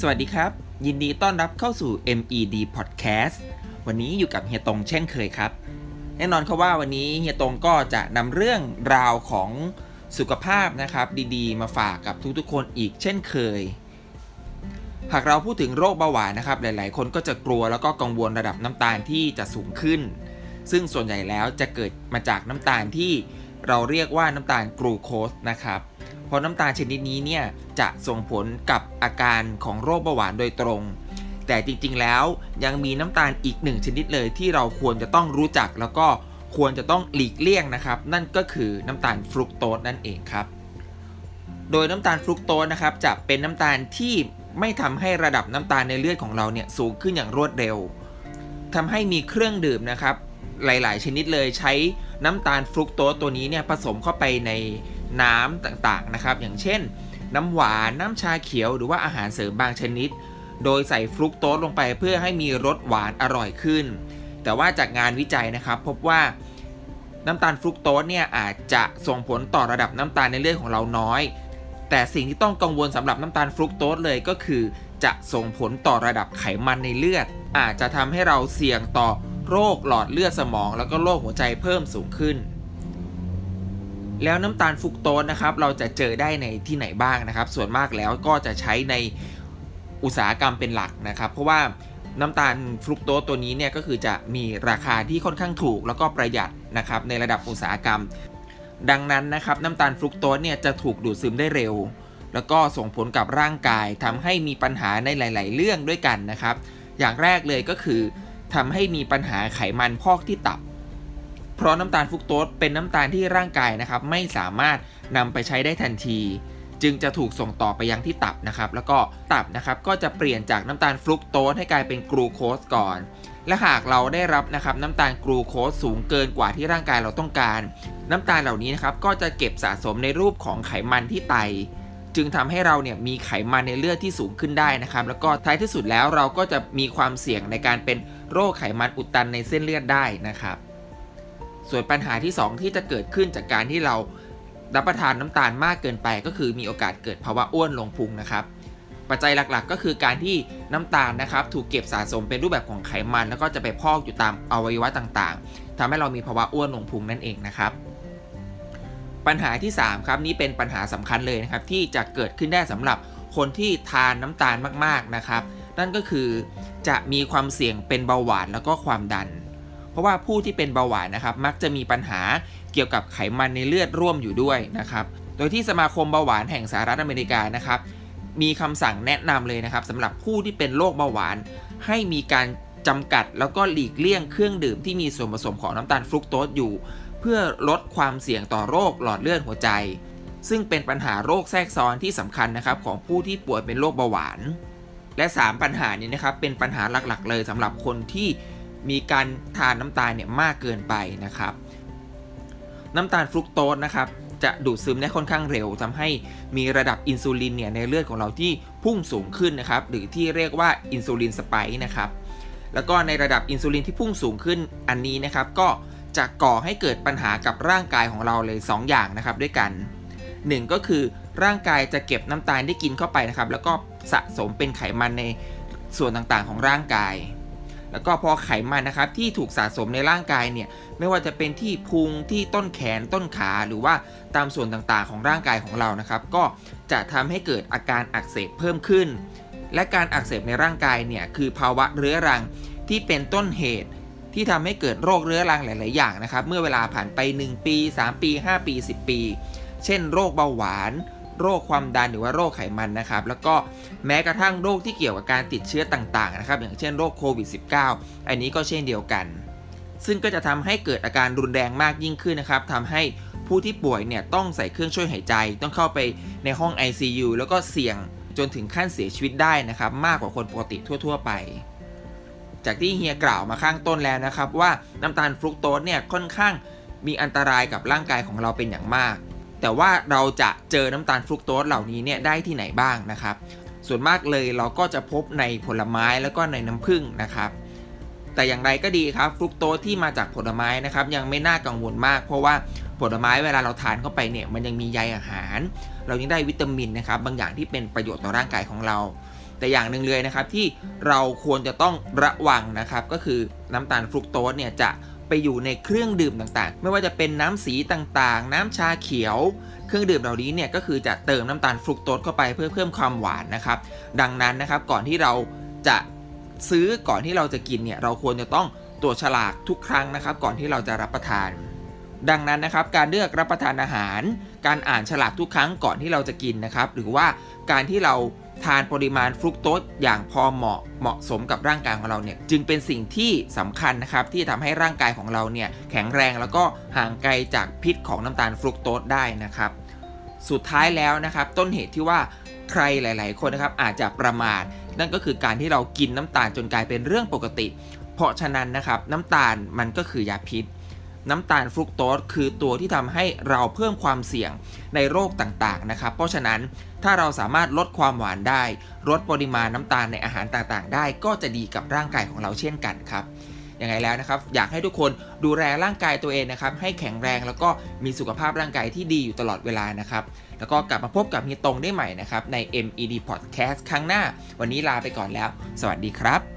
สวัสดีครับ ยินดีต้อนรับเข้าสู่ MED Podcast วันนี้อยู่กับเฮียตงเช่นเคยครับ แน่นอนครับว่าวันนี้เฮียตงก็จะนำเรื่องราวของสุขภาพนะครับดีๆ มาฝากกับทุกๆคนอีกเช่นเคย หากเราพูดถึงโรคเบาหวานนะครับ หลายๆ คนก็จะกลัวแล้วก็กังวลระดับน้ำตาลที่จะสูงขึ้น ซึ่งส่วนใหญ่แล้วจะเกิดมาจากน้ำตาลที่เราเรียกว่าน้ำตาลกรูโคสนะครับ ราะน้ำตาลชนิดนี้เนี่ยจะส่งผลกับอาการของโรคเบาหวานโดยตรง แต่จริงๆแล้วยังมีน้ำตาลอีกหนึ่งชนิดเลยที่เราควรจะต้องรู้จักแล้วก็ควรจะต้องหลีกเลี่ยงนะครับ นั่นก็คือน้ำตาลฟรุกโตสนั่นเองครับ โดยน้ำตาลฟรุกโตสนะครับจะเป็นน้ำตาลที่ไม่ทำให้ระดับน้ำตาลในเลือดของเราเนี่ยสูงขึ้นอย่างรวดเร็วทำให้มีเครื่องดื่มนะครับ หลาย ๆ ชนิดเลยใช้น้ำตาลฟรุกโตสตัวนี้เนี่ยผสมเข้าไปใน น้ำต่างๆนะครับ อย่างเช่น น้ำหวานน้ำชาเขียวหรือว่าอาหารเสริมบางชนิด โดยใส่ฟรุกโตสลงไปเพื่อให้มีรสหวานอร่อยขึ้น แต่ว่าจากงานวิจัยนะครับ พบว่าน้ำตาลฟรุกโตสเนี่ยอาจจะส่งผลต่อระดับน้ำตาลในเลือดของเราน้อย แต่สิ่งที่ต้องกังวลสำหรับน้ำตาลฟรุกโตสเลยก็คือ จะส่งผลต่อระดับไขมันในเลือด อาจจะทำให้เราเสี่ยงต่อโรคหลอดเลือดสมอง แล้วก็โรคหัวใจเพิ่มสูงขึ้น แล้วน้ำตาลฟุกโตสนะครับเราจะเจอได้ในที่ไหนบ้างนะครับ ส่วนมากแล้วก็จะใช้ในอุตสาหกรรมเป็นหลักนะครับ เพราะว่าน้ำตาลฟรุกโตสตัวนี้เนี่ยก็คือจะมีราคาที่ค่อนข้างถูก แล้วก็ประหยัดนะครับในระดับอุตสาหกรรม ดังนั้นนะครับน้ำตาลฟรุกโตสเนี่ยจะถูกดูดซึมได้เร็ว แล้วก็ส่งผลกับร่างกายทำให้มีปัญหาในหลาย ๆ เรื่องด้วยกันนะครับ อย่างแรกเลยก็คือทำให้มีปัญหาไขมันพอกที่ตับ เพราะน้ำตาลฟุกโตสเป็นน้ำตาลที่ร่างกายนะครับไม่สามารถนำไปใช้ได้ทันที จึงจะถูกส่งต่อไปยังที่ตับนะครับ แล้วก็ตับนะครับก็จะเปลี่ยนจากน้ำตาลฟรุกโตสให้กลายเป็นกรูโคสก่อน และหากเราได้รับนะครับน้ำตาลกรูโคสสูงเกินกว่าที่ร่างกายเราต้องการ น้ำตาลเหล่านี้นะครับก็จะเก็บสะสมในรูปของไขมันที่ไตจึงทำให้เราเนี่ยมีไขมันในเลือดที่สูงขึ้นได้นะครับ แล้วก็ท้ายที่สุดแล้วเราก็จะมีความเสี่ยงในการเป็นโรคไขมันอุดตันในเส้นเลือดได้นะครับ ส่วนปัญหาที่ 2 ที่จะเกิดขึ้นจากการที่เรารับประทานน้ำตาลมากเกินไป ก็คือมีโอกาสเกิดภาวะอ้วนลงพุงนะครับปัจจัยหลักๆ ก็คือการที่น้ำตาลนะครับถูกเก็บสะสมเป็นรูปแบบของไขมัน แล้วก็จะไปพอกอยู่ตามอวัยวะต่างๆทำให้เรามีภาวะอ้วนลงพุงนั่นเองนะครับ ปัญหาที่3ครับนี่เป็นปัญหาสำคัญเลยนะครับที่จะเกิดขึ้นได้สำหรับคนที่ทานน้ำตาลมากๆนะครับ นั่นก็คือจะมีความเสี่ยงเป็นเบาหวานแล้วก็ความดัน เพราะว่าผู้ที่เป็นเบาหวานนะครับมักจะมีปัญหาเกี่ยวกับไขมันในเลือดร่วมอยู่ด้วยนะครับโดยที่สมาคมเบาหวานแห่งสหรัฐอเมริกานะครับมีคำสั่งแนะนำเลยนะครับสำหรับผู้ที่เป็นโรคเบาหวาน ให้มีการจำกัดแล้วก็หลีกเลี่ยงเครื่องดื่มที่มีส่วนผสมของน้ำตาลฟรุกโตสอยู่ เพื่อลดความเสี่ยงต่อโรคหลอดเลือดหัวใจ ซึ่งเป็นปัญหาโรคแทรกซ้อนที่สำคัญนะครับของผู้ที่ป่วยเป็นโรคเบาหวาน และ 3 ปัญหานี้นะครับเป็นปัญหาหลักๆ เลยสำหรับคนที่ มีการทานน้ำตาลเนี่ยมากเกินไปนะครับ น้ำตาลฟรุกโตสนะครับจะดูดซึมได้ค่อนข้างเร็วทำให้มีระดับอินซูลินเนี่ยในเลือดของเราที่พุ่งสูงขึ้นนะครับหรือที่เรียกว่าอินซูลินสไปค์นะครับแล้วก็ในระดับอินซูลินที่พุ่งสูงขึ้นอันนี้นะครับก็จะก่อให้เกิดปัญหากับร่างกายของเราเลย 2 อย่างนะครับด้วยกัน 1 ก็คือร่างกายจะเก็บน้ำตาลที่กินเข้าไปนะครับแล้วก็สะสมเป็นไขมันในส่วนต่างๆของร่างกาย แล้วก็พอไขมันนะครับที่ถูกสะสมในร่างกายเนี่ยไม่ว่าจะเป็นที่พุงที่ต้นแขนต้นขาหรือว่าตามส่วนต่างๆ ของร่างกายของเรานะครับ ก็จะทำให้เกิดอาการอักเสบเพิ่มขึ้น และการอักเสบในร่างกายเนี่ยคือภาวะเรื้อรังที่เป็นต้นเหตุที่ทำให้เกิดโรคเรื้อรังหลาย ๆ อย่างนะครับ เมื่อเวลาผ่านไป 1 ปี 3 ปี 5 ปี 10 ปี เช่น โรคเบาหวาน โรคความดันหรือว่าโรคไขมันนะครับ แล้วก็แม้กระทั่งโรคที่เกี่ยวกับการติดเชื้อต่างๆนะครับ อย่างเช่นโรคโควิด -19 อันนี้ก็เช่นเดียวกัน ซึ่งก็จะทำให้เกิดอาการรุนแรงมากยิ่งขึ้นนะครับทำให้ผู้ที่ป่วยเนี่ยต้องใส่เครื่องช่วยหายใจ ต้องเข้าไปในห้อง ICU แล้วก็เสี่ยงจนถึงขั้นเสียชีวิตได้นะครับ มากกว่าคนปกติทั่ว ๆ ไป จากที่เฮียกล่าวมาข้างต้นแล้วนะครับ ว่าน้ำตาลฟรุกโตสเนี่ยค่อนข้างมีอันตรายกับร่างกายของเราเป็นอย่างมาก แต่ว่าเราจะเจอน้ำตาลฟรุกโตสเหล่านี้เนี่ยได้ที่ไหนบ้างนะครับ ส่วนมากเลยเราก็จะพบในผลไม้แล้วก็ในน้ำผึ้งนะครับ แต่อย่างไรก็ดีครับฟรุกโตสที่มาจากผลไม้นะครับยังไม่น่ากังวลมาก เพราะว่าผลไม้เวลาเราทานเข้าไปเนี่ยมันยังมีใยอาหาร เรายังได้วิตามินนะครับบางอย่างที่เป็นประโยชน์ต่อร่างกายของเรา แต่อย่างหนึ่งเลยนะครับที่เราควรจะต้องระวังนะครับก็คือน้ำตาลฟรุกโตสเนี่ยจะ ไปอยู่ในเครื่องดื่มต่างๆ ไม่ว่าจะเป็นน้ำสีต่างๆ น้ำชาเขียว เครื่องดื่มเหล่านี้เนี่ยก็คือจะเติมน้ำตาลฟรุกโตสเข้าไปเพื่อเพิ่มความหวานนะครับ ดังนั้นนะครับก่อนที่เราจะซื้อก่อนที่เราจะกินเนี่ยเราควรจะต้องตรวจฉลากทุกครั้งนะครับ ก่อนที่เราจะรับประทาน ดังนั้นนะครับการเลือกรับประทานอาหาร การอ่านฉลากทุกครั้งก่อนที่เราจะกินนะครับ หรือว่าการที่เรา ทานปริมาณฟรุกโตสอย่างพอเหมาะเหมาะสมกับร่างกายของเราเนี่ยจึงเป็นสิ่งที่สำคัญนะครับที่ทำให้ร่างกายของเราเนี่ยแข็งแรงแล้วก็ห่างไกลจากพิษของน้ำตาลฟรุกโตสได้นะครับ สุดท้ายแล้วนะครับต้นเหตุที่ว่าใครหลาย ๆ คนนะครับอาจจะประมาทนั่นก็คือการที่เรากินน้ำตาลจนกลายเป็นเรื่องปกติ เพราะฉะนั้นนะครับน้ำตาลมันก็คือยาพิษ น้ำตาลฟรุกโตสคือตัวที่ทำให้เราเพิ่มความเสี่ยงในโรคต่างๆนะครับ เพราะฉะนั้นถ้าเราสามารถลดความหวานได้ ลดปริมาณน้ำตาลในอาหารต่างๆ ได้ก็จะดีกับร่างกายของเราเช่นกันครับยังไงแล้วนะครับ อยากให้ทุกคนดูแลร่างกายตัวเองนะครับ ให้แข็งแรงแล้วก็มีสุขภาพร่างกายที่ดีอยู่ตลอดเวลานะครับ แล้วก็กลับมาพบกับเฮียตรงได้ใหม่นะครับ ใน MED Podcast ครั้งหน้า วันนี้ลาไปก่อนแล้ว สวัสดีครับ